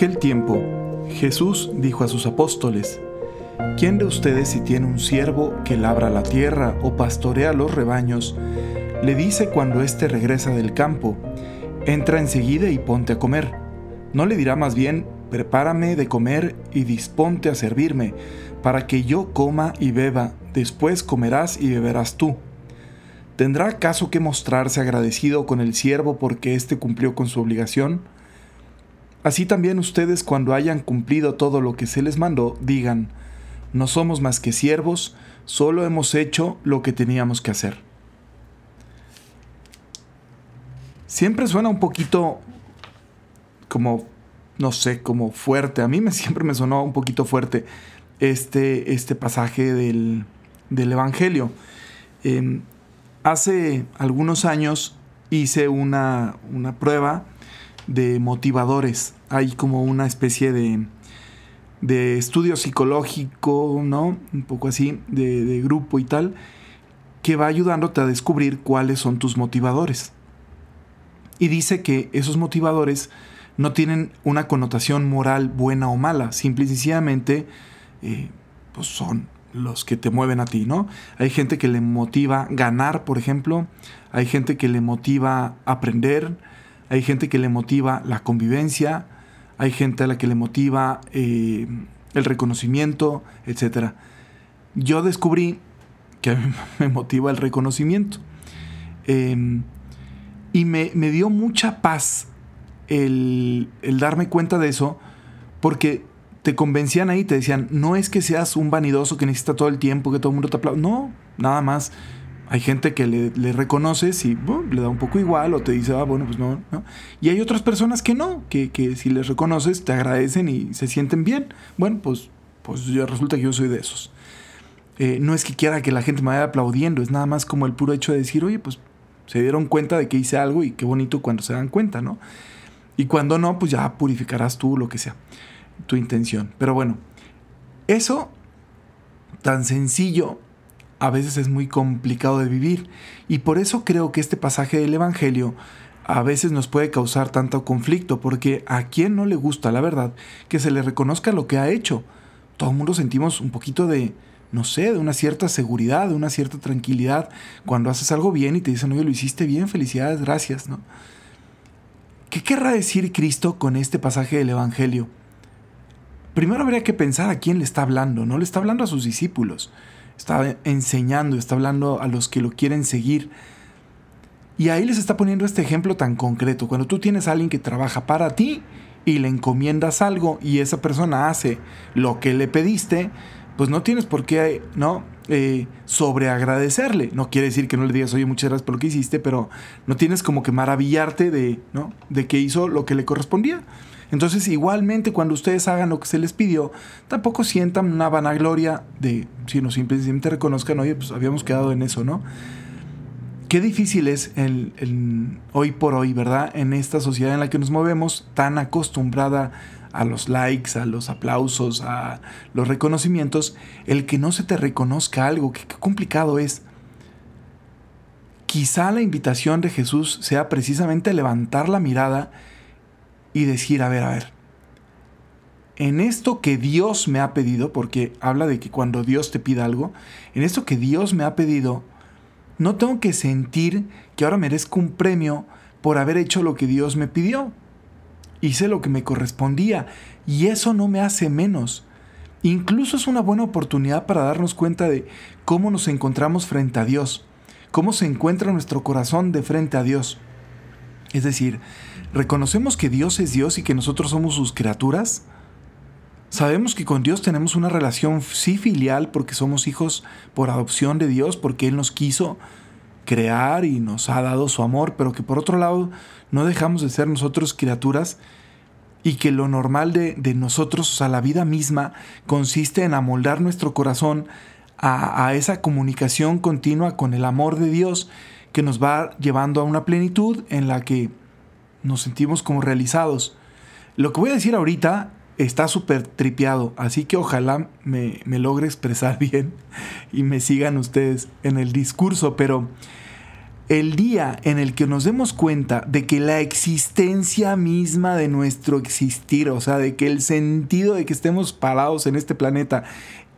aquel tiempo, Jesús dijo a sus apóstoles, ¿quién de ustedes si tiene un siervo que labra la tierra o pastorea los rebaños, le dice cuando éste regresa del campo, entra enseguida y ponte a comer? ¿No le dirá más bien, prepárame de comer y disponte a servirme, para que yo coma y beba, después comerás y beberás tú? ¿Tendrá acaso que mostrarse agradecido con el siervo porque éste cumplió con su obligación? Así también ustedes cuando hayan cumplido todo lo que se les mandó, digan, no somos más que siervos, solo hemos hecho lo que teníamos que hacer. Siempre suena un poquito como, no sé, como fuerte. A mí me, siempre me sonó un poquito fuerte este, este pasaje del, Evangelio. Em, hace algunos años hice una, una prueba de motivadores. Hay como una especie de, de estudio psicológico, ¿no? Un poco así, de, grupo y tal, que va ayudándote a descubrir cuáles son tus motivadores. Y dice que esos motivadores no tienen una connotación moral buena o mala, simple y sencillamente eh, pues son los que te mueven a ti, ¿no? Hay gente que le motiva ganar, por ejemplo, hay gente que le motiva aprender, hay gente que le motiva la convivencia, hay gente a la que le motiva eh, el reconocimiento, etc. Yo descubrí que me motiva el reconocimiento. Em, y me, dio mucha paz el, el, darme cuenta de eso, porque te convencían ahí, te decían, no es que seas un vanidoso que necesita todo el tiempo, que todo el mundo te aplaude. No, nada más hay gente que le, reconoces y le da un poco igual o te dice, ah, bueno, pues no, no. Y hay otras personas que no, que, si les reconoces te agradecen y se sienten bien. Bueno, pues, pues ya resulta que yo soy de esos. Eh, no es que quiera que la gente me vaya aplaudiendo, es nada más como el puro hecho de decir, oye, pues se dieron cuenta de que hice algo y qué bonito cuando se dan cuenta, ¿no? Y cuando no, pues ya purificarás tú lo que sea, tu intención. Pero bueno, eso tan sencillo a veces es muy complicado de vivir. Y por eso creo que este pasaje del Evangelio a veces nos puede causar tanto conflicto, porque a quien no le gusta, la verdad, que se le reconozca lo que ha hecho. Todo el mundo sentimos un poquito de, no sé, de una cierta seguridad, de una cierta tranquilidad cuando haces algo bien y te dicen, oye, lo hiciste bien, felicidades, gracias, ¿no? ¿Qué querrá decir Cristo con este pasaje del Evangelio? Primero habría que pensar a quién le está hablando, no le está hablando a sus discípulos está enseñando, está hablando a los que lo quieren seguir. Y ahí les está poniendo este ejemplo tan concreto. Cuando tú tienes a alguien que trabaja para ti y le encomiendas algo y esa persona hace lo que le pediste, pues no tienes por qué, ¿no? Eh, sobreagradecerle. No quiere decir que no le digas, oye, muchas gracias por lo que hiciste, pero no tienes como que maravillarte de, ¿no? De que hizo lo que le correspondía. Entonces, igualmente, cuando ustedes hagan lo que se les pidió, tampoco sientan una vanagloria de, sino simplemente reconozcan, oye, pues habíamos quedado en eso, ¿no? Qué difícil es el, hoy por hoy, ¿verdad? En esta sociedad en la que nos movemos, tan acostumbrada a los likes, a los aplausos, a los reconocimientos, el que no se te reconozca algo, qué complicado es. Quizá la invitación de Jesús sea precisamente levantar la mirada y decir, a ver, a ver, en esto que Dios me ha pedido, porque habla de que cuando Dios te pida algo, en esto que Dios me ha pedido, no tengo que sentir que ahora merezco un premio por haber hecho lo que Dios me pidió. Hice lo que me correspondía y eso no me hace menos. Incluso es una buena oportunidad para darnos cuenta de cómo nos encontramos frente a Dios, cómo se encuentra nuestro corazón de frente a Dios. Es decir, ¿reconocemos que Dios es Dios y que nosotros somos sus criaturas? Sabemos que con Dios tenemos una relación sí filial porque somos hijos por adopción de Dios, porque Él nos quiso crear y nos ha dado su amor, pero que por otro lado no dejamos de ser nosotros criaturas y que lo normal de, nosotros, o sea, la vida misma, consiste en amoldar nuestro corazón a, a esa comunicación continua con el amor de Dios que nos va llevando a una plenitud en la que nos sentimos como realizados. Lo que voy a decir ahorita está súper tripeado, así que ojalá me, me, logre expresar bien y me sigan ustedes en el discurso, pero el día en el que nos demos cuenta de que la existencia misma de nuestro existir, o sea, de que el sentido de que estemos parados en este planeta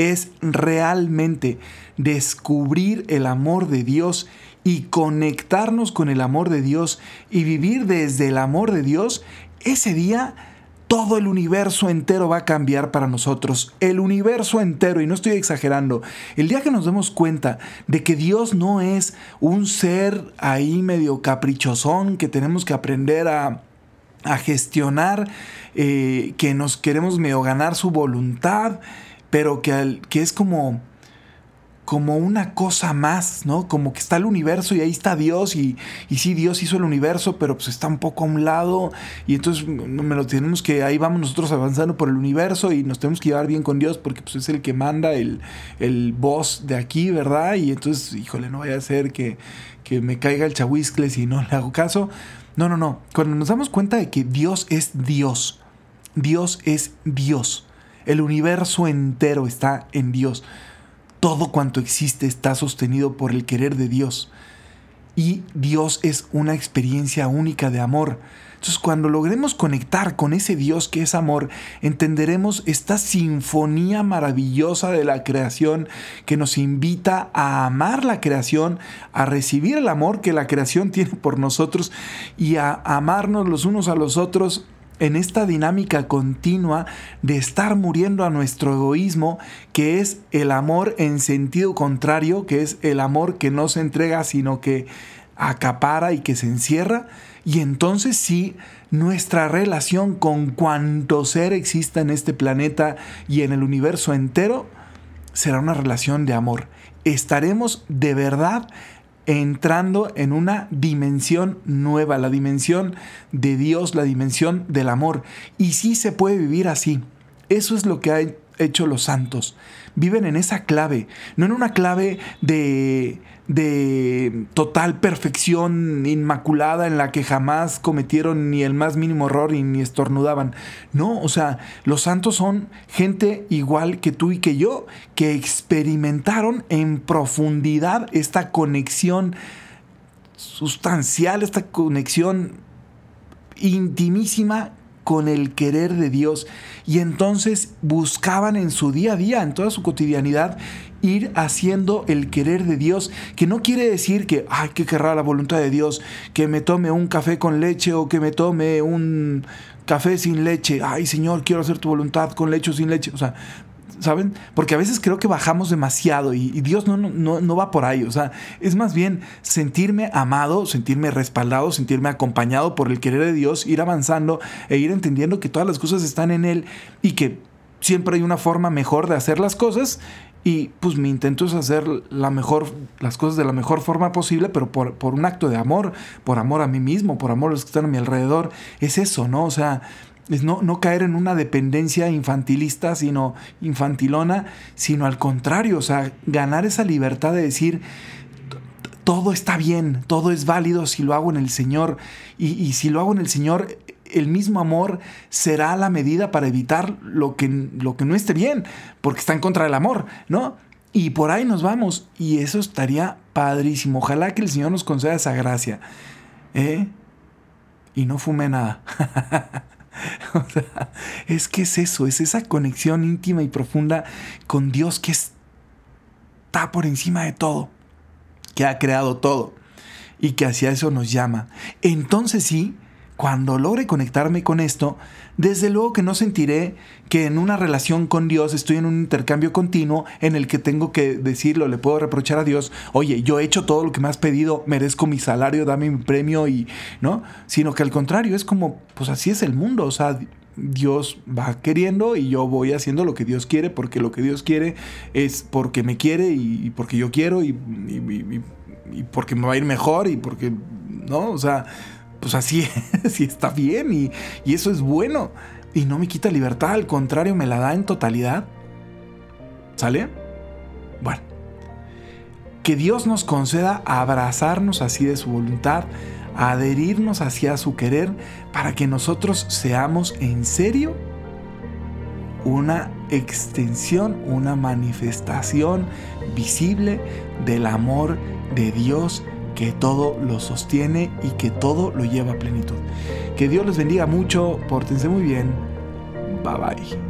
es realmente descubrir el amor de Dios y conectarnos con el amor de Dios y vivir desde el amor de Dios, ese día todo el universo entero va a cambiar para nosotros. El universo entero, y no estoy exagerando, el día que nos demos cuenta de que Dios no es un ser ahí medio caprichosón que tenemos que aprender a, gestionar, eh, que nos queremos medio ganar su voluntad, pero que, que es como como una cosa más, ¿no? Como que está el universo y ahí está Dios y, y sí, Dios hizo el universo, pero pues está un poco a un lado y entonces me lo tenemos que, ahí vamos nosotros avanzando por el universo y nos tenemos que llevar bien con Dios porque pues es el que manda, el, el boss de aquí, ¿verdad? Y entonces, híjole, no vaya a ser que, que me caiga el chahuiscle si no le hago caso. No, no, no. Cuando nos damos cuenta de que Dios es Dios, Dios es Dios. El universo entero está en Dios. Todo cuanto existe está sostenido por el querer de Dios. Y Dios es una experiencia única de amor. Entonces cuando logremos conectar con ese Dios que es amor, entenderemos esta sinfonía maravillosa de la creación que nos invita a amar la creación, a recibir el amor que la creación tiene por nosotros y a amarnos los unos a los otros en esta dinámica continua de estar muriendo a nuestro egoísmo, que es el amor en sentido contrario, que es el amor que no se entrega, sino que acapara y que se encierra. Y entonces sí, nuestra relación con cuanto ser exista en este planeta y en el universo entero será una relación de amor. Estaremos de verdad entrando en una dimensión nueva, la dimensión de Dios, la dimensión del amor. Y sí se puede vivir así. Eso es lo que han hecho los santos. Viven en esa clave, no en una clave de de total perfección inmaculada en la que jamás cometieron ni el más mínimo error y ni estornudaban. No, o sea, los santos son gente igual que tú y que yo, que experimentaron en profundidad esta conexión sustancial, esta conexión intimísima con el querer de Dios. Y entonces buscaban en su día a día, en toda su cotidianidad, ir haciendo el querer de Dios, que no quiere decir que, ay, que querrá la voluntad de Dios, que me tome un café con leche o que me tome un café sin leche, ay Señor, quiero hacer tu voluntad con leche o sin leche, o sea, ¿saben? Porque a veces creo que bajamos demasiado y, Dios no, no, no, va por ahí. O sea, es más bien sentirme amado, sentirme respaldado, sentirme acompañado por el querer de Dios, ir avanzando e ir entendiendo que todas las cosas están en Él y que siempre hay una forma mejor de hacer las cosas y pues mi intento es hacer la mejor, las cosas de la mejor forma posible, pero por, por, un acto de amor, por amor a mí mismo, por amor a los que están a mi alrededor. Es eso, ¿no? O sea, es no, no caer en una dependencia infantilista, sino infantilona, sino al contrario, o sea, ganar esa libertad de decir, todo está bien, todo es válido si lo hago en el Señor. Y, y si lo hago en el Señor, el mismo amor será la medida para evitar lo que, lo que no esté bien, porque está en contra del amor, ¿no? Y por ahí nos vamos, y eso estaría padrísimo. Ojalá que el Señor nos conceda esa gracia. ¿eh? Y no fume nada. es que es eso, es esa conexión íntima y profunda con Dios que está por encima de todo, que ha creado todo y que hacia eso nos llama. Entonces sí, cuando logre conectarme con esto, desde luego que no sentiré que en una relación con Dios estoy en un intercambio continuo en el que tengo que decirlo, le puedo reprochar a Dios, oye, yo he hecho todo lo que me has pedido, merezco mi salario, dame mi premio y, ¿no? Sino que al contrario, es como, pues así es el mundo, o sea, Dios va queriendo y yo voy haciendo lo que Dios quiere porque lo que Dios quiere es porque me quiere y, porque yo quiero y, porque me va a ir mejor y porque, ¿no? O sea, pues así, así está bien y, y eso es bueno. Y no me quita libertad, al contrario, me la da en totalidad. ¿Sale? Bueno, que Dios nos conceda abrazarnos así de su voluntad, adherirnos hacia su querer, para que nosotros seamos en serio una extensión, una manifestación visible del amor de Dios que todo lo sostiene y que todo lo lleva a plenitud. Que Dios les bendiga mucho, pórtense muy bien. Bye bye.